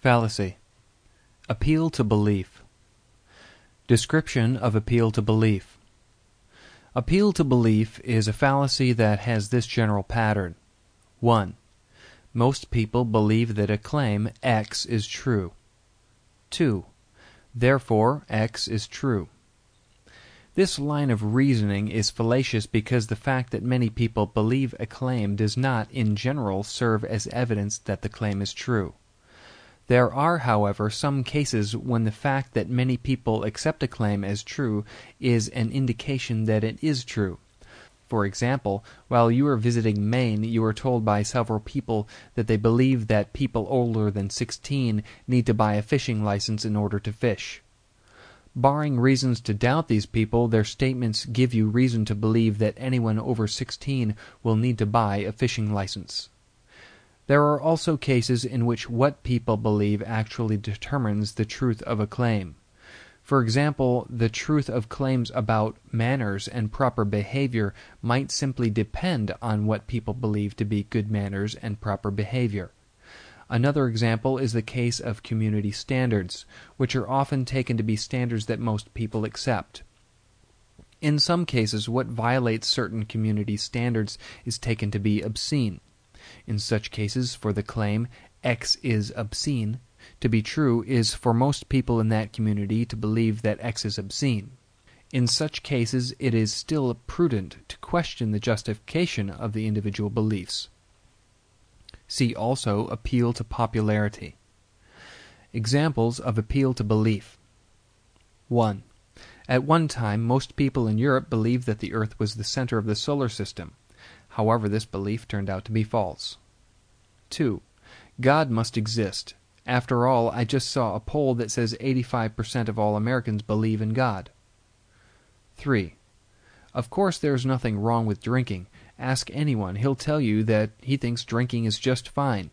Fallacy Appeal to belief Description of appeal to belief Appeal to belief is a fallacy that has this general pattern. 1. Most people believe that a claim X is true. 2. Therefore X is true. This line of reasoning is fallacious because the fact that many people believe a claim does not, in general, serve as evidence that the claim is true. There are, however, some cases when the fact that many people accept a claim as true is an indication that it is true. For example, while you are visiting Maine, you are told by several people that they believe that people older than 16 need to buy a fishing license in order to fish. Barring reasons to doubt these people, their statements give you reason to believe that anyone over 16 will need to buy a fishing license. There are also cases in which what people believe actually determines the truth of a claim. For example, the truth of claims about manners and proper behavior might simply depend on what people believe to be good manners and proper behavior. Another example is the case of community standards, which are often taken to be standards that most people accept. In some cases, what violates certain community standards is taken to be obscene. In such cases, for the claim X is obscene to be true is for most people in that community to believe that X is obscene. In such cases it is still prudent to question the justification of the individual beliefs. See also appeal to popularity. Examples of appeal to belief 1. At one time, most people in Europe believed that the Earth was the center of the solar system. However, this belief turned out to be false. 2. God must exist. After all, I just saw a poll that says 85% of all Americans believe in God. 3. Of course there is nothing wrong with drinking. Ask anyone, he'll tell you that he thinks drinking is just fine.